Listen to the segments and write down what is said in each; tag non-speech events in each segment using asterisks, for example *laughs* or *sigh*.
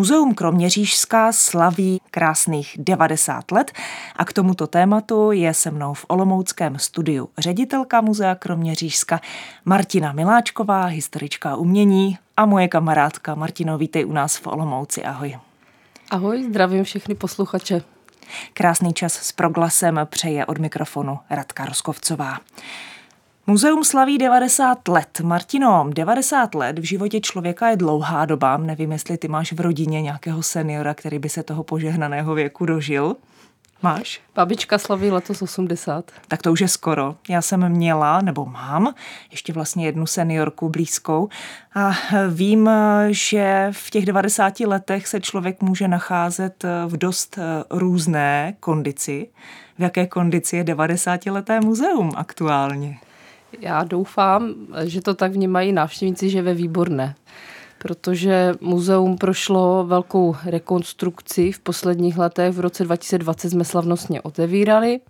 Muzeum Kroměřížská slaví krásných 90 let a k tomuto tématu je se mnou v Olomouckém studiu ředitelka Muzea Kroměřížska Martina Miláčková, historička umění a moje kamarádka. Martino, vítej u nás v Olomouci, ahoj. Ahoj, zdravím všechny posluchače. Krásný čas s proglasem přeje od mikrofonu Radka Roskovcová. Muzeum slaví 90 let. Martino, 90 let v životě člověka je dlouhá doba. Nevím, jestli ty máš v rodině nějakého seniora, který by se toho požehnaného věku dožil. Máš? Babička slaví letos 80. Tak to už je skoro. Já jsem měla, nebo mám, ještě vlastně jednu seniorku blízkou a vím, že v těch 90 letech se člověk může nacházet v dost různé kondici. V jaké kondici je 90-leté muzeum aktuálně? Já doufám, že to tak vnímají návštěvníci, že ve výborné protože muzeum prošlo velkou rekonstrukci v posledních letech. V roce 2020 jsme slavnostně otevírali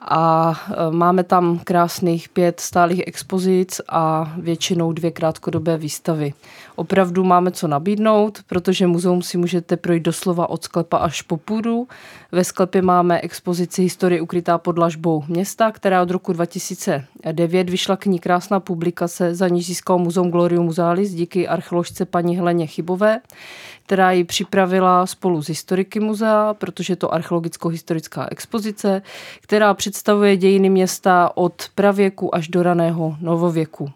a e, máme tam krásných pět stálých expozic a většinou dvě krátkodobé výstavy. Opravdu máme co nabídnout, protože muzeum si můžete projít doslova od sklepa až po půdu. Ve sklepě máme expozici Historie ukrytá pod lažbou města, která od roku 2009 vyšla k ní krásná publikace, za níž získal Muzeum Glorium Musalis díky archeoložce paní Heleně Chybové která ji připravila spolu s historiky muzea, protože je to archeologicko-historická expozice, která představuje dějiny města od pravěku až do raného novověku.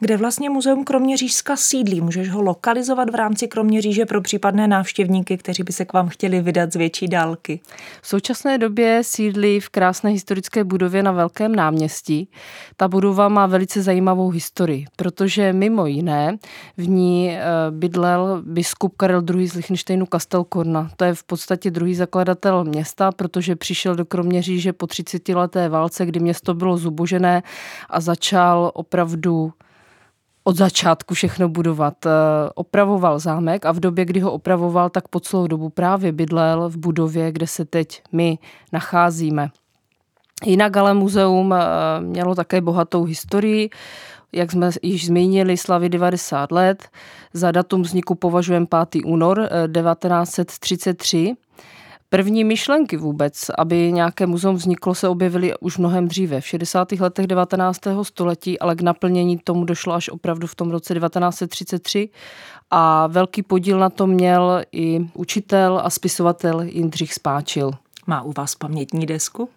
Kde vlastně muzeum Kroměřížska sídlí? Můžeš ho lokalizovat v rámci Kroměříže pro případné návštěvníky, kteří by se k vám chtěli vydat z větší dálky? V současné době sídlí v krásné historické budově na Velkém náměstí. Ta budova má velice zajímavou historii, protože mimo jiné v ní eh, bydlel biskup Karel II. z Lichtensteinu Kastelkorna. To je v podstatě druhý zakladatel města, protože přišel do Kroměříže po 30 leté válce, kdy město bylo zubožené a začal opravdu od začátku všechno budovat. Eh, opravoval zámek a v době, kdy ho opravoval, tak po celou dobu právě bydlel v budově, kde se teď my nacházíme. Jinak ale muzeum eh, mělo také bohatou historii, jak jsme již zmínili, slavy 90 let. Za datum vzniku považujeme 5. únor 1933 eh, První myšlenky vůbec, aby nějaké muzeum vzniklo, se objevily už mnohem dříve, v 60. letech 19. století, ale k naplnění tomu došlo až opravdu v tom roce 1933 a velký podíl na tom měl i učitel a spisovatel Jindřich Spáčil. Má u vás pamětní desku?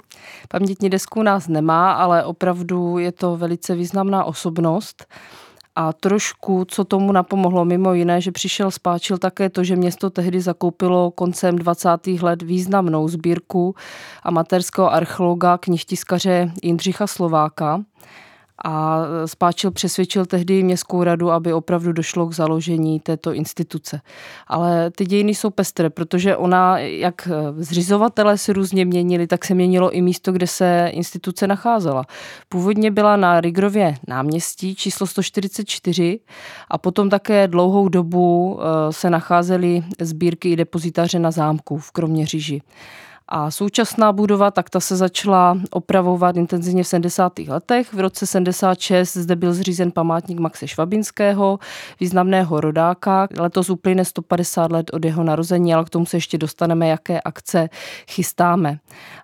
Pamětní desku nás nemá, ale opravdu je to velice významná osobnost. A trošku, co tomu napomohlo, mimo jiné, že přišel spáčil také to, že město tehdy zakoupilo koncem 20. let významnou sbírku amatérského archeologa, knižtiskaře Jindřicha Slováka a Spáčil přesvědčil tehdy městskou radu, aby opravdu došlo k založení této instituce. Ale ty dějiny jsou pestré, protože ona, jak zřizovatelé se různě měnili, tak se měnilo i místo, kde se instituce nacházela. Původně byla na Rigrově náměstí číslo 144 a potom také dlouhou dobu eh, se nacházely sbírky i depozitáře na zámku v Kroměříži. A současná budova, tak ta se začala opravovat intenzivně v 70. letech. V roce 76 zde byl zřízen památník Maxe Švabinského, významného rodáka. Letos uplyne 150 let od jeho narození, ale k tomu se ještě dostaneme, jaké akce chystáme.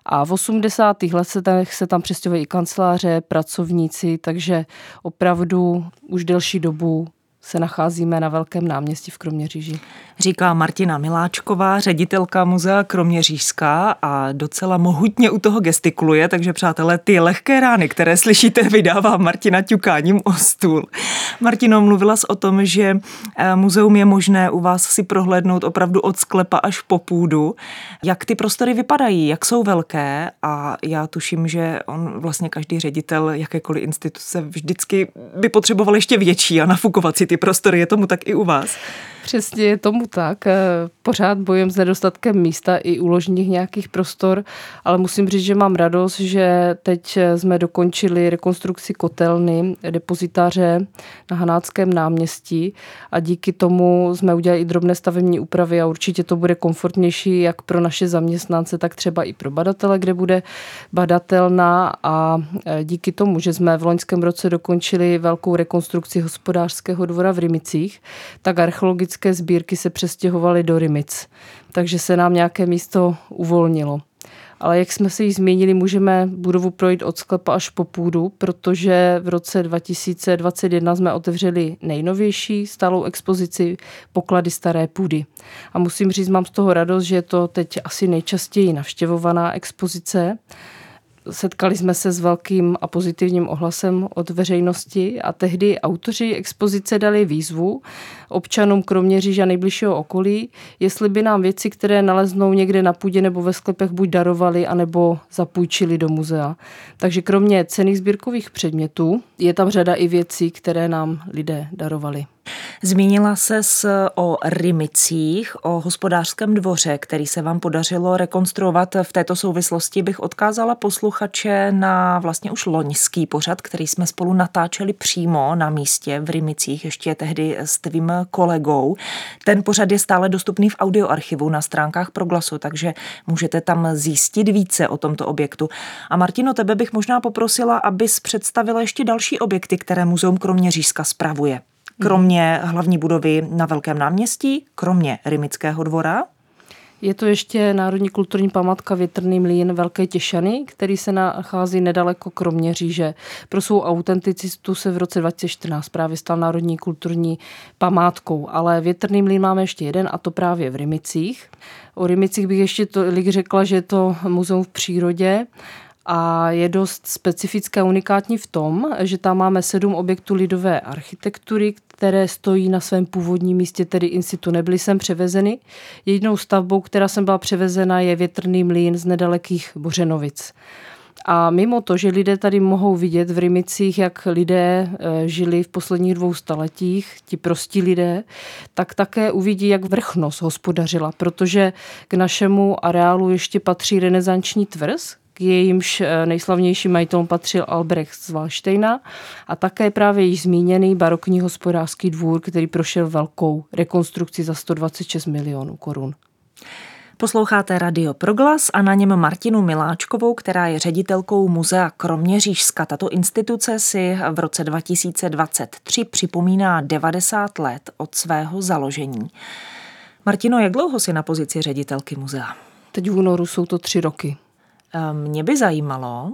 A v 80. letech se tam přestěhují i kanceláře, pracovníci, takže opravdu už delší dobu se nacházíme na Velkém náměstí v Kroměříži. Říká Martina Miláčková, ředitelka muzea Kroměřížská a docela mohutně u toho gestikuluje, takže přátelé, ty lehké rány, které slyšíte, *laughs* vydává Martina ťukáním o stůl. Martino, mluvila jsi o tom, že eh, muzeum je možné u vás si prohlédnout opravdu od sklepa až po půdu. Jak ty prostory vypadají, jak jsou velké a já tuším, že on vlastně každý ředitel jakékoliv instituce vždycky by potřeboval ještě větší a nafukovat si ty prostory. Je tomu tak i u vás? Přesně je tomu tak. Eh, pořád bojujem s nedostatkem místa i uložených nějakých prostor, ale musím říct, že mám radost, že teď jsme dokončili rekonstrukci kotelny, depozitáře na Hanáckém náměstí a díky tomu jsme udělali i drobné stavební úpravy a určitě to bude komfortnější jak pro naše zaměstnance, tak třeba i pro badatele, kde bude badatelna a eh, díky tomu, že jsme v loňském roce dokončili velkou rekonstrukci hospodářského dvora v Rimicích, tak archeologicky archeologické sbírky se přestěhovaly do Rimic, takže se nám nějaké místo uvolnilo. Ale jak jsme se již změnili, můžeme budovu projít od sklepa až po půdu, protože v roce 2021 jsme otevřeli nejnovější stálou expozici poklady staré půdy. A musím říct, mám z toho radost, že je to teď asi nejčastěji navštěvovaná expozice. Setkali jsme se s velkým a pozitivním ohlasem od veřejnosti a tehdy autoři expozice dali výzvu občanům Kroměříže a nejbližšího okolí, jestli by nám věci, které naleznou někde na půdě nebo ve sklepech, buď darovali, anebo zapůjčili do muzea. Takže kromě cených sbírkových předmětů je tam řada i věcí, které nám lidé darovali. Zmínila se o Rimicích, o hospodářském dvoře, který se vám podařilo rekonstruovat. V této souvislosti bych odkázala posluchače na vlastně už loňský pořad, který jsme spolu natáčeli přímo na místě v Rimicích, ještě tehdy s tvým kolegou. Ten pořad je stále dostupný v audioarchivu na stránkách Proglasu, takže můžete tam zjistit více o tomto objektu. A Martino, tebe bych možná poprosila, abys představila ještě další objekty, které Muzeum Kroměřížska spravuje kromě hlavní budovy na Velkém náměstí, kromě Rimického dvora. Je to ještě Národní kulturní památka Větrný mlín Velké Těšany, který se nachází nedaleko Kroměříže. Pro svou autenticitu se v roce 2014 právě stal Národní kulturní památkou, ale Větrný mlín máme ještě jeden a to právě v Rimicích. O Rimicích bych ještě tolik řekla, že je to muzeum v přírodě a je dost specifické a unikátní v tom, že tam máme sedm objektů lidové architektury, které stojí na svém původním místě, tedy in situ, nebyly sem převezeny. Jedinou stavbou, která sem byla převezena, je větrný mlýn z nedalekých Bořenovic. A mimo to, že lidé tady mohou vidět v Rimicích, jak lidé eh, žili v posledních dvou staletích, ti prostí lidé, tak také uvidí, jak vrchnost hospodařila, protože k našemu areálu ještě patří renesanční tvrz, k jejímž eh, nejslavnějším majitelům patřil Albrecht z Valštejna a také právě již zmíněný barokní hospodářský dvůr, který prošel velkou rekonstrukci za 126 milionů korun. Posloucháte Radio Proglas a na něm Martinu Miláčkovou, která je ředitelkou Muzea Kroměřížska. Tato instituce si v roce 2023 připomíná 90 let od svého založení. Martino, jak dlouho si na pozici ředitelky muzea? Teď v únoru jsou to tři roky. Mě by zajímalo,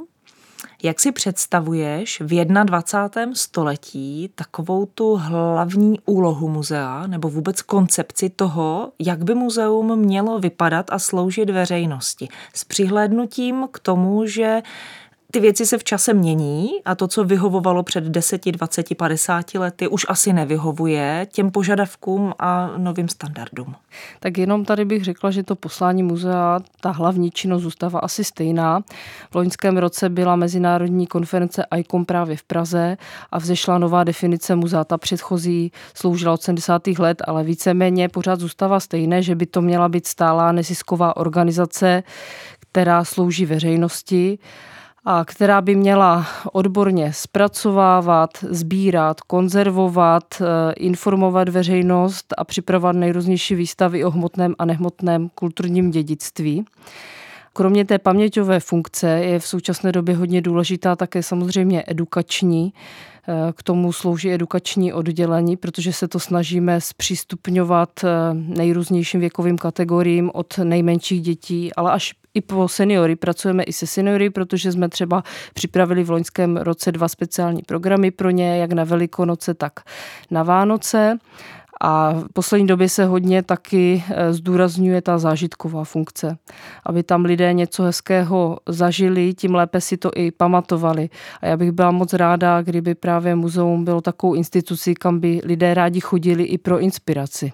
jak si představuješ v 21. století takovou tu hlavní úlohu muzea nebo vůbec koncepci toho, jak by muzeum mělo vypadat a sloužit veřejnosti? S přihlédnutím k tomu, že ty věci se v čase mění a to, co vyhovovalo před 10, 20, 50 lety, už asi nevyhovuje těm požadavkům a novým standardům. Tak jenom tady bych řekla, že to poslání muzea, ta hlavní činnost zůstává asi stejná. V loňském roce byla mezinárodní konference ICOM právě v Praze a vzešla nová definice muzea. Ta předchozí sloužila od 70. let, ale víceméně pořád zůstává stejné, že by to měla být stálá nezisková organizace, která slouží veřejnosti a která by měla odborně zpracovávat, sbírat, konzervovat, eh, informovat veřejnost a připravovat nejrůznější výstavy o hmotném a nehmotném kulturním dědictví. Kromě té paměťové funkce je v současné době hodně důležitá také samozřejmě edukační. Eh, k tomu slouží edukační oddělení, protože se to snažíme zpřístupňovat eh, nejrůznějším věkovým kategoriím od nejmenších dětí, ale až i po seniory. Pracujeme i se seniory, protože jsme třeba připravili v loňském roce dva speciální programy pro ně, jak na Velikonoce, tak na Vánoce. A v poslední době se hodně taky eh, zdůrazňuje ta zážitková funkce. Aby tam lidé něco hezkého zažili, tím lépe si to i pamatovali. A já bych byla moc ráda, kdyby právě muzeum bylo takovou institucí, kam by lidé rádi chodili i pro inspiraci.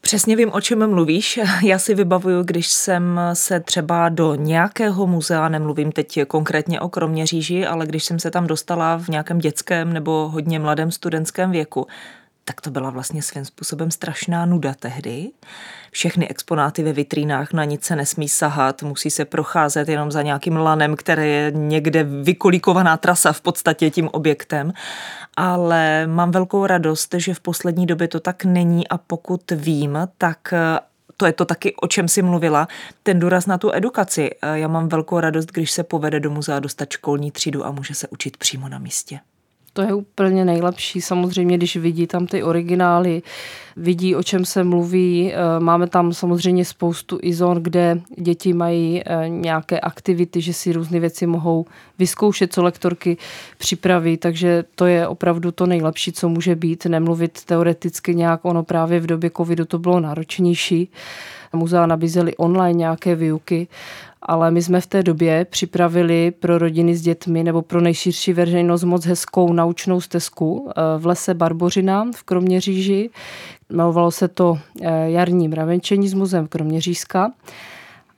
Přesně vím, o čem mluvíš. *laughs* Já si vybavuju, když jsem se třeba do nějakého muzea, nemluvím teď konkrétně o Kroměříži, ale když jsem se tam dostala v nějakém dětském nebo hodně mladém studentském věku, tak to byla vlastně svým způsobem strašná nuda tehdy. Všechny exponáty ve vitrínách na nic se nesmí sahat, musí se procházet jenom za nějakým lanem, které je někde vykolíkovaná trasa v podstatě tím objektem. Ale mám velkou radost, že v poslední době to tak není a pokud vím, tak to je to taky, o čem si mluvila, ten důraz na tu edukaci. Já mám velkou radost, když se povede do muzea dostat školní třídu a může se učit přímo na místě. To je úplně nejlepší. Samozřejmě, když vidí tam ty originály, vidí, o čem se mluví. Eh, máme tam samozřejmě spoustu i zón, kde děti mají eh, nějaké aktivity, že si různé věci mohou vyzkoušet, co lektorky připraví, takže to je opravdu to nejlepší, co může být. Nemluvit teoreticky nějak, ono právě v době covidu to bylo náročnější. Muzea nabízely online nějaké výuky ale my jsme v té době připravili pro rodiny s dětmi nebo pro nejširší veřejnost moc hezkou naučnou stezku eh, v lese Barbořina v Kroměříži. Jmenovalo se to eh, Jarní mravenčení s muzeem Kroměřížska.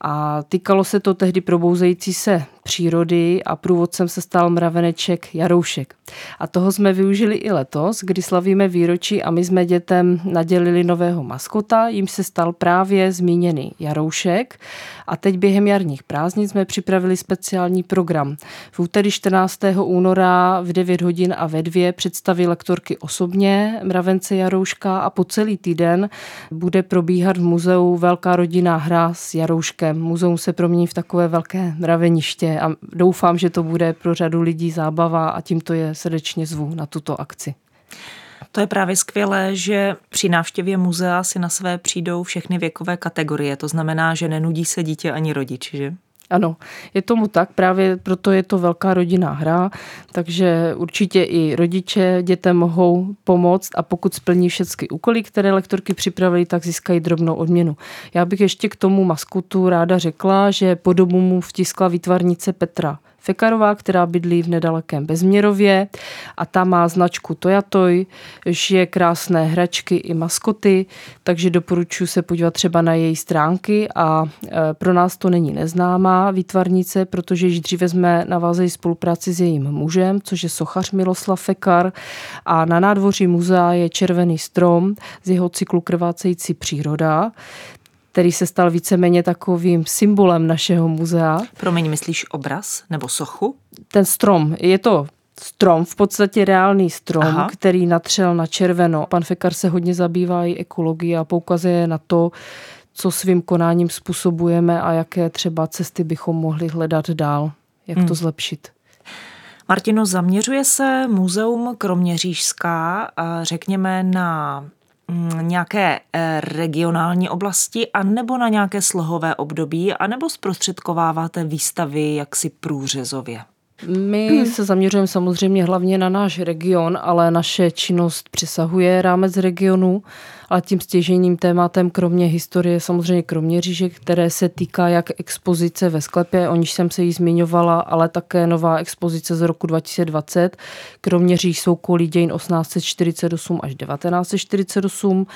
A týkalo se to tehdy probouzející se přírody a průvodcem se stal mraveneček Jaroušek. A toho jsme využili i letos, kdy slavíme výročí a my jsme dětem nadělili nového maskota, jim se stal právě zmíněný Jaroušek. A teď během jarních prázdnin jsme připravili speciální program. V úterý 14. února v 9 hodin a ve 2 představí lektorky osobně mravence Jarouška a po celý týden bude probíhat v muzeu velká rodinná hra s Jarouškem. Muzeum se promění v takové velké mraveniště a doufám, že to bude pro řadu lidí zábava a tímto je srdečně zvu na tuto akci. To je právě skvělé, že při návštěvě muzea si na své přijdou všechny věkové kategorie. To znamená, že nenudí se dítě ani rodič, že? Ano, je tomu tak, právě proto je to velká rodinná hra, takže určitě i rodiče dětem mohou pomoct a pokud splní všechny úkoly, které lektorky připravili, tak získají drobnou odměnu. Já bych ještě k tomu maskutu ráda řekla, že podobu mu vtiskla výtvarnice Petra Fekarová, která bydlí v nedalekém Bezměrově a ta má značku Toyatoj, je krásné hračky i maskoty, takže doporučuji se podívat třeba na její stránky a e, pro nás to není neznámá výtvarnice, protože již dříve jsme navázali spolupráci s jejím mužem, což je sochař Miloslav Fekar a na nádvoří muzea je červený strom z jeho cyklu Krvácející příroda který se stal víceméně takovým symbolem našeho muzea. Promiň, myslíš obraz nebo sochu? Ten strom, je to strom, v podstatě reálný strom, Aha. který natřel na červeno. Pan Fekar se hodně zabývá i ekologií a poukazuje na to, co svým konáním způsobujeme a jaké třeba cesty bychom mohli hledat dál, jak hmm. to zlepšit. Martino, zaměřuje se muzeum Kroměřížská, řekněme, na nějaké eh, regionální oblasti a nebo na nějaké slohové období a nebo zprostředkováváte výstavy jaksi průřezově? My se zaměřujeme samozřejmě hlavně na náš region, ale naše činnost přesahuje rámec regionu ale tím stěžením tématem kromě historie samozřejmě kromě říže, které se týká jak expozice ve sklepě, o níž jsem se jí zmiňovala, ale také nová expozice z roku 2020. Kromě říž jsou kolí dějin 1848 až 1948.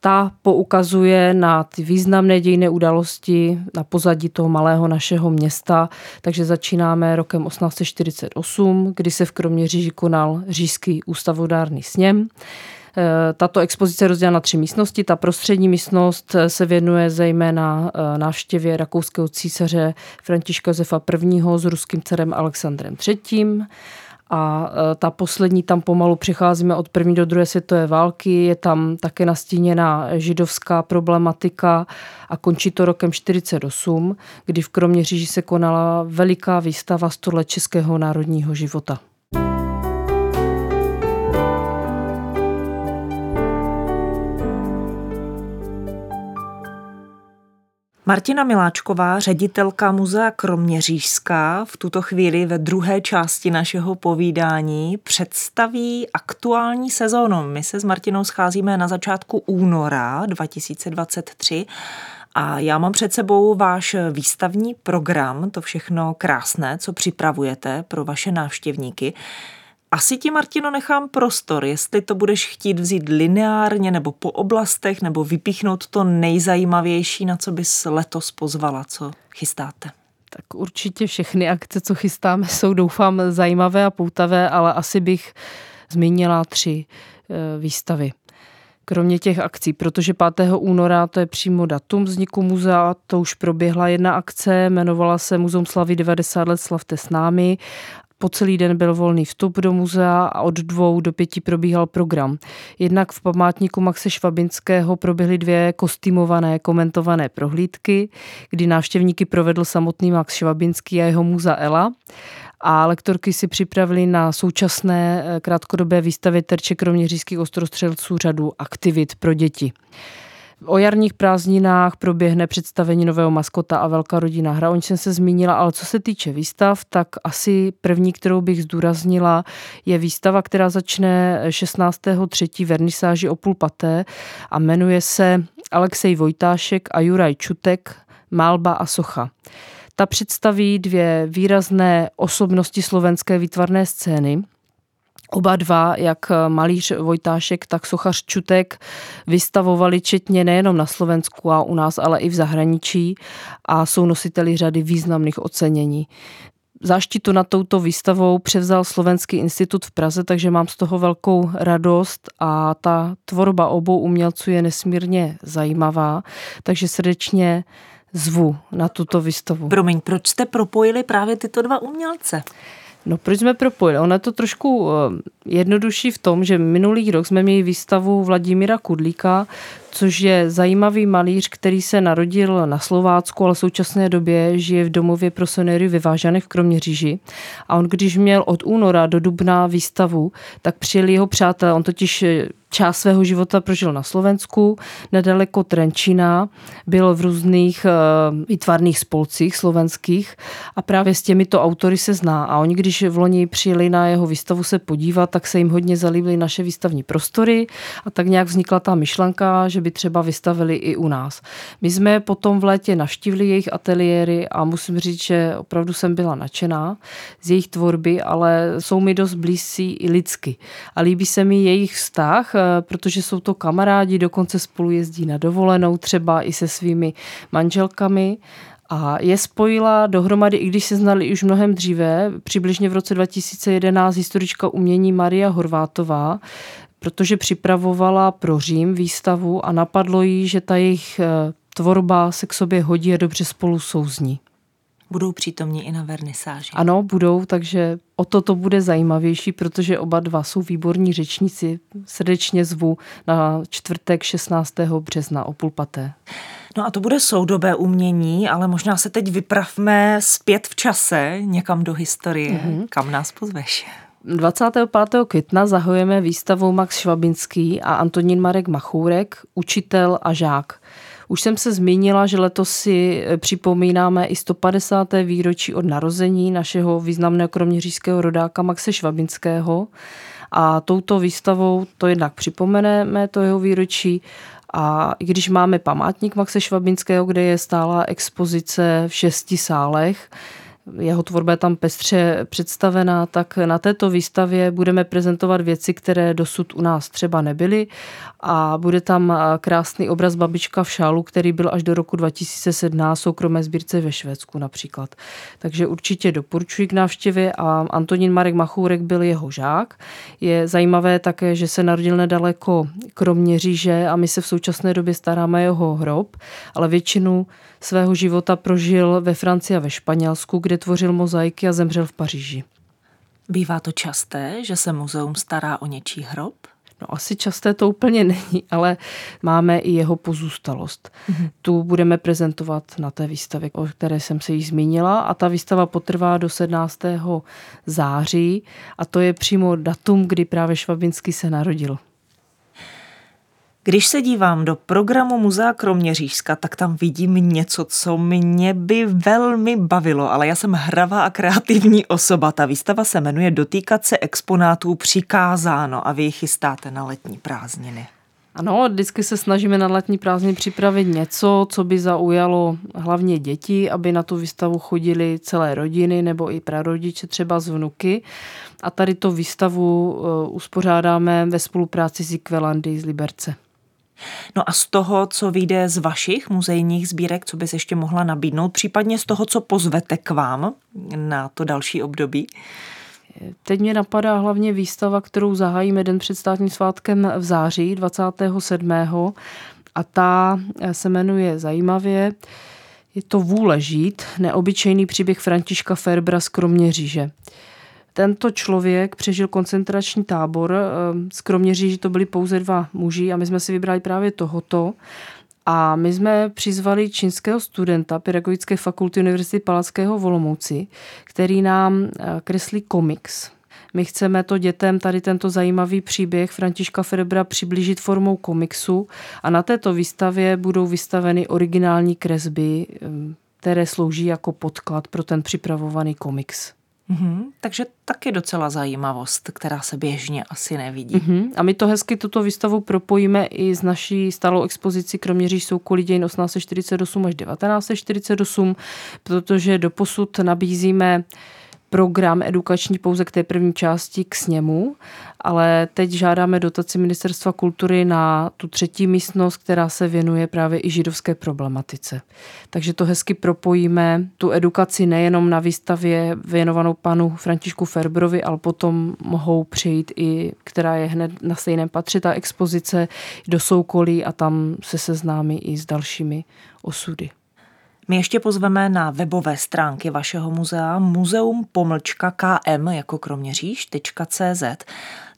Ta poukazuje na ty významné dějné události na pozadí toho malého našeho města, takže začínáme rokem 1848, kdy se v Kroměříži konal říšský ústavodárný sněm. Eh, tato expozice je rozdělena na tři místnosti. Ta prostřední místnost se věnuje zejména eh, návštěvě rakouského císaře Františka Josefa I. s ruským dcerem Alexandrem III. A ta poslední, tam pomalu přicházíme od první do druhé světové války, je tam také nastíněna židovská problematika a končí to rokem 48, kdy v Kroměříži se konala veliká výstava 100 let českého národního života. Martina Miláčková, ředitelka Muzea Kroměřížská, v tuto chvíli ve druhé části našeho povídání představí aktuální sezónu. My se s Martinou scházíme na začátku února 2023 a já mám před sebou váš výstavní program, to všechno krásné, co připravujete pro vaše návštěvníky. Asi ti, Martino, nechám prostor, jestli to budeš chtít vzít lineárně nebo po oblastech, nebo vypíchnout to nejzajímavější, na co bys letos pozvala, co chystáte. Tak určitě všechny akce, co chystáme, jsou doufám zajímavé a poutavé, ale asi bych zmínila tři e, výstavy. Kromě těch akcí, protože 5. února to je přímo datum vzniku muzea, to už proběhla jedna akce, jmenovala se Muzeum slavy 90 let slavte s námi po celý den byl volný vstup do muzea a od dvou do pěti probíhal program. Jednak v památníku Maxe Švabinského proběhly dvě kostýmované komentované prohlídky, kdy návštěvníky provedl samotný Max Švabinský a jeho muza Ela a lektorky si připravili na současné eh, krátkodobé výstavě terče kroměřížských ostrostřelců řadu aktivit pro děti. O jarních prázdninách proběhne představení nového maskota a velká rodina hra. O jsem se zmínila, ale co se týče výstav, tak asi první, kterou bych zdůraznila, je výstava, která začne 16.3. vernisáži o půl paté a jmenuje se Alexej Vojtášek a Juraj Čutek, Malba a Socha. Ta představí dvě výrazné osobnosti slovenské výtvarné scény. Oba dva, jak malíř Vojtášek, tak sochař Čutek, vystavovali četně nejenom na Slovensku a u nás, ale i v zahraničí a jsou nositeli řady významných ocenění. Záštitu nad touto výstavou převzal Slovenský institut v Praze, takže mám z toho velkou radost a ta tvorba obou umělců je nesmírně zajímavá, takže srdečně zvu na tuto výstavu. Promiň, proč jste propojili právě tyto dva umělce? No proč jsme propojili? Je to trošku eh, jednodušší v tom, že minulý rok jsme měli výstavu Vladimíra Kudlíka, což je zajímavý malíř, který se narodil na Slovácku, ale v současné době žije v domově pro seniory vyvážaných v Kroměříži. A on, když měl od února do dubna výstavu, tak přijeli jeho přátelé. On totiž eh, část svého života prožil na Slovensku, nedaleko Trenčína, byl v různých výtvarných spolcích slovenských a právě s těmito autory se zná. A oni, když v loni přijeli na jeho výstavu se podívat, tak se jim hodně zalíbily naše výstavní prostory a tak nějak vznikla ta myšlenka, že by třeba vystavili i u nás. My jsme potom v létě navštívili jejich ateliéry a musím říct, že opravdu jsem byla nadšená z jejich tvorby, ale jsou mi dost blízcí i lidsky. A líbí se mi jejich vztah, Eh, protože jsou to kamarádi, dokonce spolu jezdí na dovolenou, třeba i se svými manželkami. A je spojila dohromady, i když se znali už mnohem dříve, přibližně v roce 2011 historička umění Maria Horvátová, protože připravovala pro Řím výstavu a napadlo jí, že ta jejich eh, tvorba se k sobě hodí a dobře spolu souzní budou přítomní i na vernisáži. Ano, budou, takže o to to bude zajímavější, protože oba dva jsou výborní řečníci. Srdečně zvu na čtvrtek 16. března o půl paté. No a to bude soudobé umění, ale možná se teď vypravme zpět v čase někam do historie. Mm-hmm. Kam nás pozveš? 25. května zahojeme výstavu Max Švabinský a Antonín Marek Machůrek, učitel a žák. Už jsem se zmínila, že letos si eh, připomínáme i 150. výročí od narození našeho významného kroměřížského rodáka Maxe Švabinského. A touto výstavou to jednak připomeneme, to jeho výročí, a i když máme památník Maxe Švabinského, kde je stála expozice v šesti sálech, jeho tvorba je tam pestře představená, tak na této výstavě budeme prezentovat věci, které dosud u nás třeba nebyly a bude tam krásný obraz babička v šálu, který byl až do roku 2017 soukromé sbírce ve Švédsku například. Takže určitě doporučuji k návštěvě a Antonín Marek Machůrek byl jeho žák. Je zajímavé také, že se narodil nedaleko Kroměříže a my se v současné době staráme jeho hrob, ale většinu svého života prožil ve Francii a ve Španělsku, kde tvořil mozaiky a zemřel v Paříži. Bývá to časté, že se muzeum stará o něčí hrob? No asi časté to úplně *laughs* není, ale máme i jeho pozůstalost. Mm-hmm. Tu budeme prezentovat na té výstavě, o které jsem se již zmínila a ta výstava potrvá do 17. září a to je přímo datum, kdy právě Švabinsky se narodil. Když se dívám do programu Muzea Kroměřížska, tak tam vidím něco, co mě by velmi bavilo, ale já jsem hravá a kreativní osoba. Ta výstava se jmenuje Dotýkat se exponátů přikázáno a vy ji chystáte na letní prázdniny. Ano, vždycky se snažíme na letní prázdniny připravit něco, co by zaujalo hlavně děti, aby na tu výstavu chodili celé rodiny nebo i prarodiče, třeba z vnuky. A tady to výstavu eh, uspořádáme ve spolupráci s Ikvelandy z Liberce. No a z toho, co vyjde z vašich muzejních sbírek, co bys ještě mohla nabídnout, případně z toho, co pozvete k vám na to další období? Teď mě napadá hlavně výstava, kterou zahájíme den před státním svátkem v září 27. A ta se jmenuje zajímavě je to Vůle žít, neobyčejný příběh Františka Ferbra z Kroměříže. Tento člověk přežil koncentrační tábor, eh, skromně říct, že to byli pouze dva muži a my jsme si vybrali právě tohoto. A my jsme přizvali čínského studenta Pedagogické fakulty Univerzity Palackého v Olomouci, který nám eh, kreslí komiks. My chceme to dětem tady tento zajímavý příběh Františka Ferbra přiblížit formou komiksu a na této výstavě budou vystaveny originální kresby, eh, které slouží jako podklad pro ten připravovaný komiks. Mm-hmm, takže taky docela zajímavost, která se běžně asi nevidí. Mm-hmm. A my to hezky tuto výstavu propojíme i s naší stálou expozicí Kroměříž soukolí dějin 1848 až 1948, protože doposud nabízíme program edukační pouze k té první části k sněmu, ale teď žádáme dotaci Ministerstva kultury na tu třetí místnost, která se věnuje právě i židovské problematice. Takže to hezky propojíme, tu edukaci nejenom na výstavě věnovanou panu Františku Ferbrovi, ale potom mohou přejít i, která je hned na stejném patře, ta expozice do soukolí a tam se seznámí i s dalšími osudy. My ještě pozveme na webové stránky vašeho muzea muzeum-km jako kroměříž.cz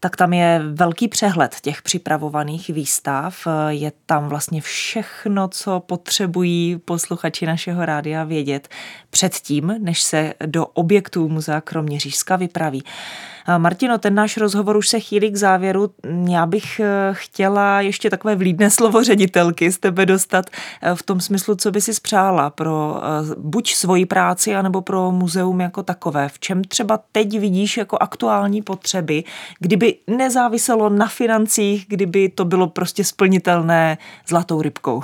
tak tam je velký přehled těch připravovaných výstav. Je tam vlastně všechno, co potřebují posluchači našeho rádia vědět předtím, než se do objektů muzea Kroměřížska vypraví. Martino, ten náš rozhovor už se chýlí k závěru. Já bych eh, chtěla ještě takové vlídné *laughs* slovo ředitelky z tebe dostat eh, v tom smyslu, co by si spřála pro eh, buď svoji práci, anebo pro muzeum jako takové. V čem třeba teď vidíš jako aktuální potřeby, kdyby nezáviselo na financích, kdyby to bylo prostě splnitelné zlatou rybkou?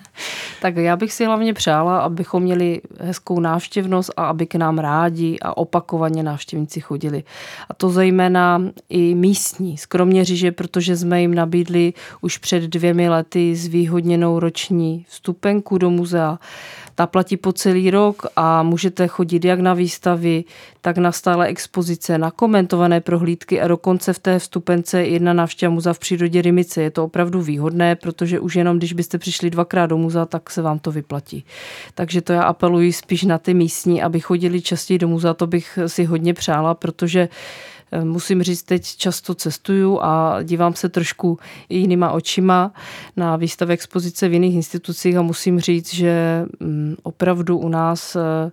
*laughs* tak já bych si hlavně přála, abychom měli hezkou návštěvnost a aby k nám rádi a opakovaně návštěvníci chodili. A to zejména i místní, skromně říže, protože jsme jim nabídli už před dvěmi lety zvýhodněnou roční vstupenku do muzea. Ta platí po celý rok a můžete chodit jak na výstavy, tak na stále expozice, na komentované prohlídky a dokonce v té vstupence jedna návštěva muzea v přírodě Rimice. Je to opravdu výhodné, protože už jenom když byste přišli dvakrát do muzea, tak se vám to vyplatí. Takže to já apeluji spíš na ty místní, aby chodili častěji do muzea, to bych si hodně přála, protože musím říct, teď často cestuju a dívám se trošku jinýma očima na výstavy expozice v jiných institucích a musím říct, že mm, opravdu u nás eh,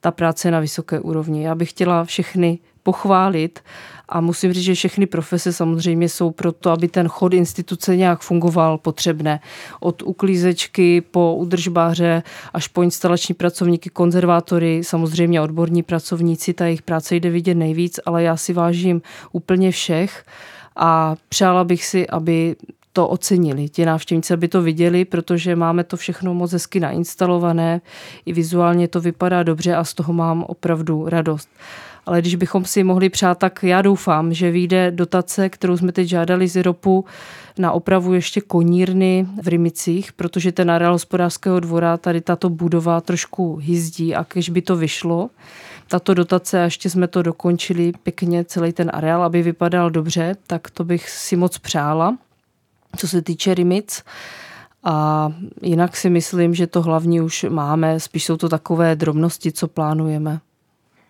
ta práce je na vysoké úrovni. Já bych chtěla všechny pochválit a musím říct, že všechny profese samozřejmě jsou proto, aby ten chod instituce nějak fungoval potřebné. Od uklízečky po udržbáře až po instalační pracovníky, konzervátory, samozřejmě odborní pracovníci, ta jejich práce jde vidět nejvíc, ale já si vážím úplně všech a přála bych si, aby to ocenili, ti návštěvníci, aby to viděli, protože máme to všechno moc hezky nainstalované, i vizuálně to vypadá dobře a z toho mám opravdu radost. Ale když bychom si mohli přát, tak já doufám, že vyjde dotace, kterou jsme teď žádali z Ropu na opravu ještě konírny v Rimicích, protože ten areál hospodářského dvora, tady tato budova trošku hyzdí a když by to vyšlo, tato dotace a ještě jsme to dokončili pěkně, celý ten areál, aby vypadal dobře, tak to bych si moc přála co se týče Rimic. A jinak si myslím, že to hlavní už máme, spíš jsou to takové drobnosti, co plánujeme.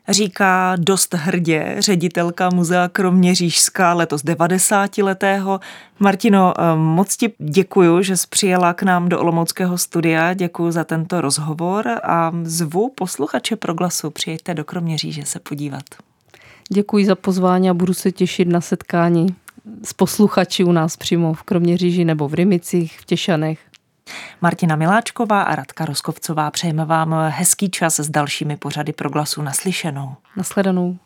Říká dost hrdě ředitelka muzea Kroměřížská letos 90 letého. Martino, eh, moc ti děkuju, že jsi přijela k nám do Olomouckého studia. Děkuji za tento rozhovor a zvu posluchače Proglasu. Přijďte do Kroměříže se podívat. Děkuji za pozvání a budu se těšit na setkání s posluchači u nás přímo v Kroměříži nebo v Rimicích, v Těšanech. Martina Miláčková a Radka Roskovcová přejeme vám hezký čas s dalšími pořady proglasu naslyšenou. Nasledanou.